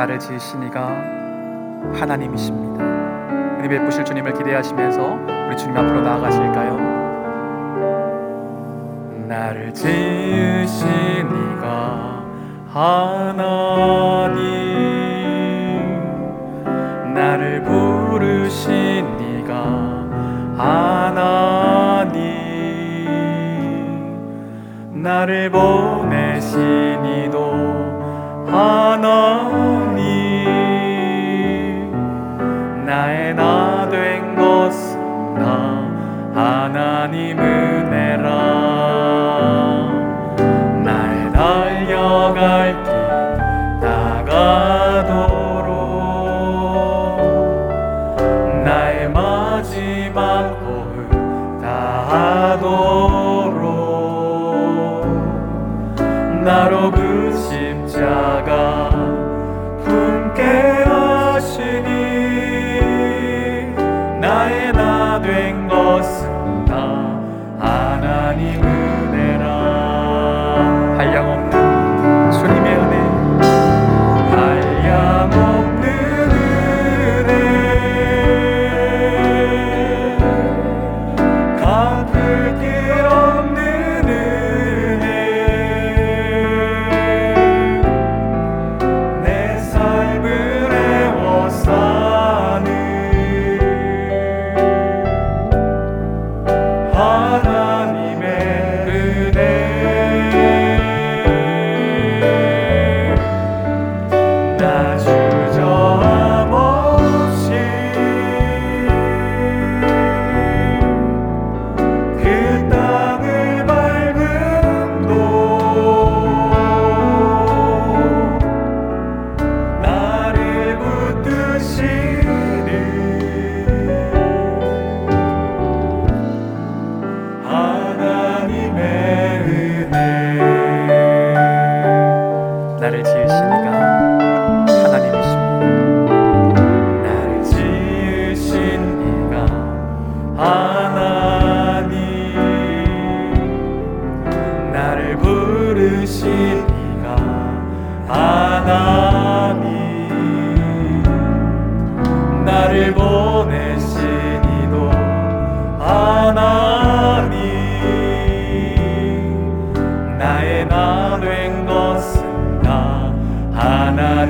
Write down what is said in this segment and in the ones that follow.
나를 지으시니가 하나님이십니다. 우리 베푸실 주님을 기대하시면서 우리 주님 앞으로 나아가실까요? 나를 지으시니가 하나님 나를 부르시니가 하나님 나를 보내시니도 하나님 I'm not obeying. Oh,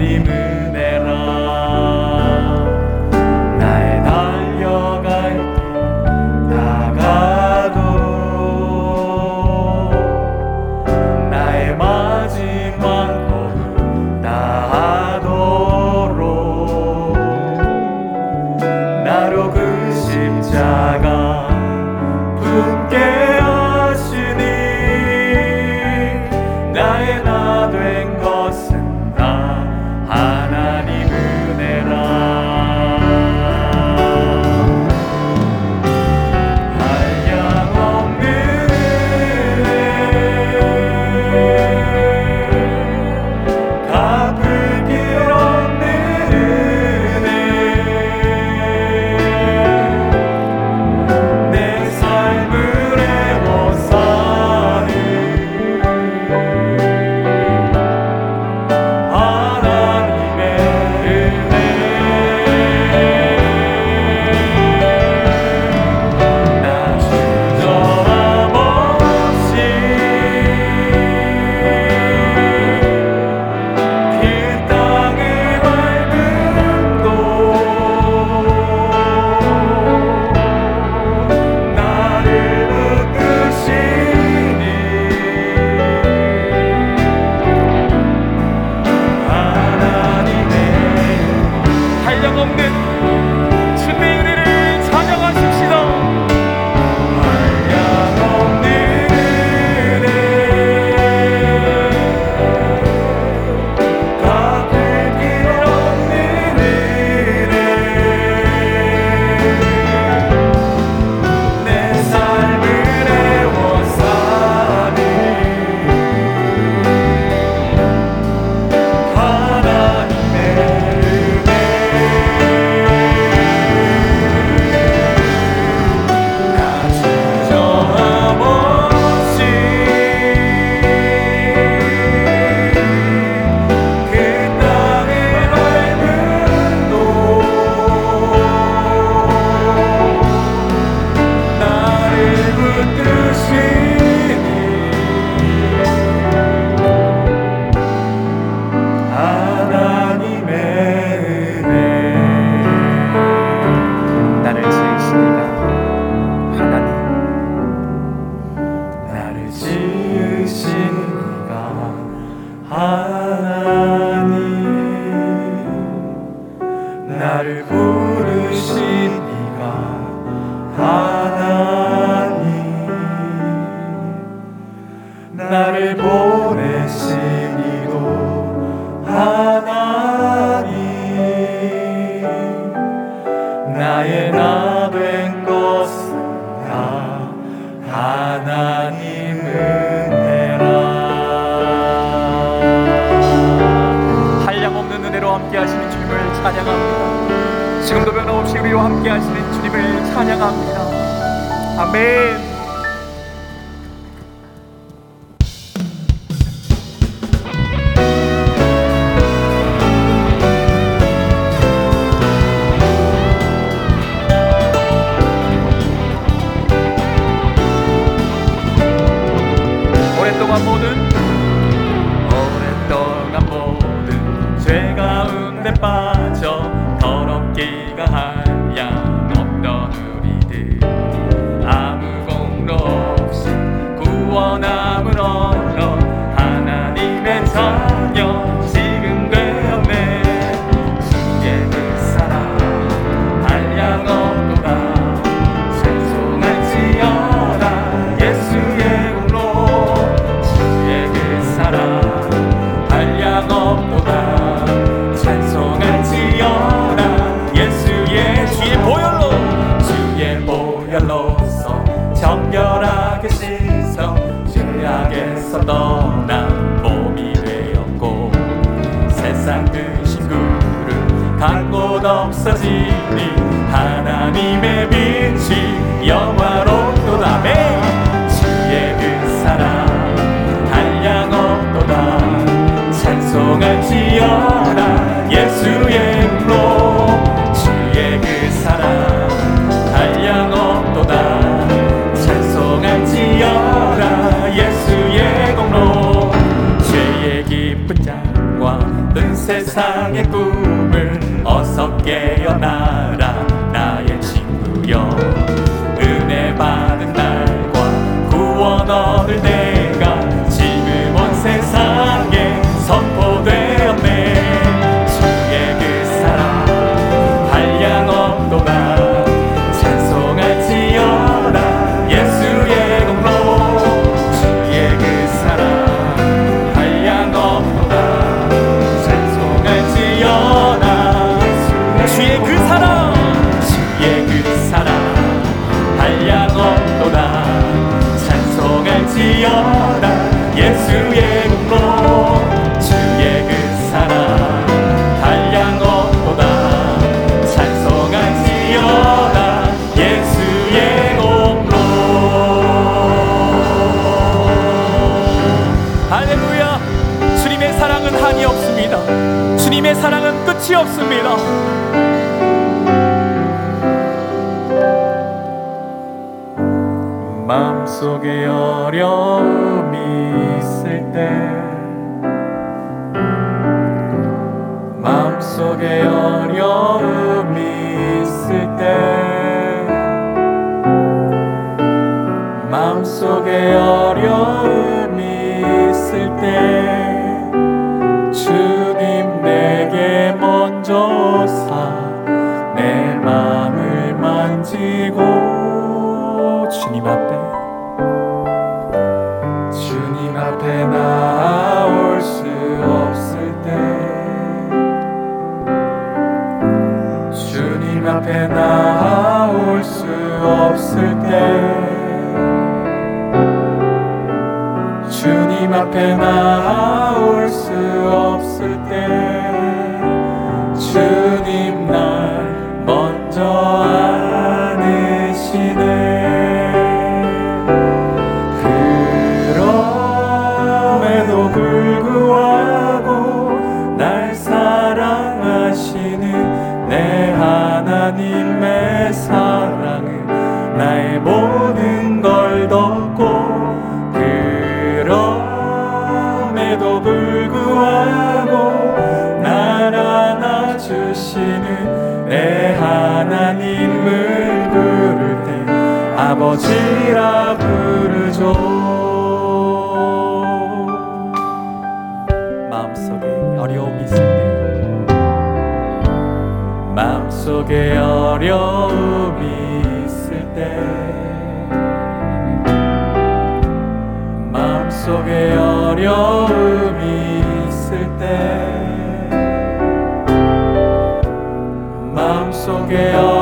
하나님을 나를 보 함께 하시는 주님을 찬양합니다. 아멘. 오랫동안 모든 죄 가운데 빠 섞여 나 할렐루야. 주님의 사랑은 한이 없습니다. 주님의 사랑은 끝이 없습니다. 마음속에 어려움이 있을 때 마음속에 어려움이 있을 때 속에 어려움이 있을 때 주님 내게 먼저 오사 내 마음을 만지고 주님 앞에 주님 앞에 나올 수 없을 때 주님 앞에 나올 수 없을 때 하나님 앞에 나올 수 없을 때 주님 날 먼저 안으시네. 그럼에도 불구하고 날 사랑하시는 내 하나님의 사랑은 나의 몸 아버지라 부르죠. 마음속에 어려움이 있을 때. 마음속에 어려움이 있을 때. 마음속에 어려움이 있을 때. 마음속에 어.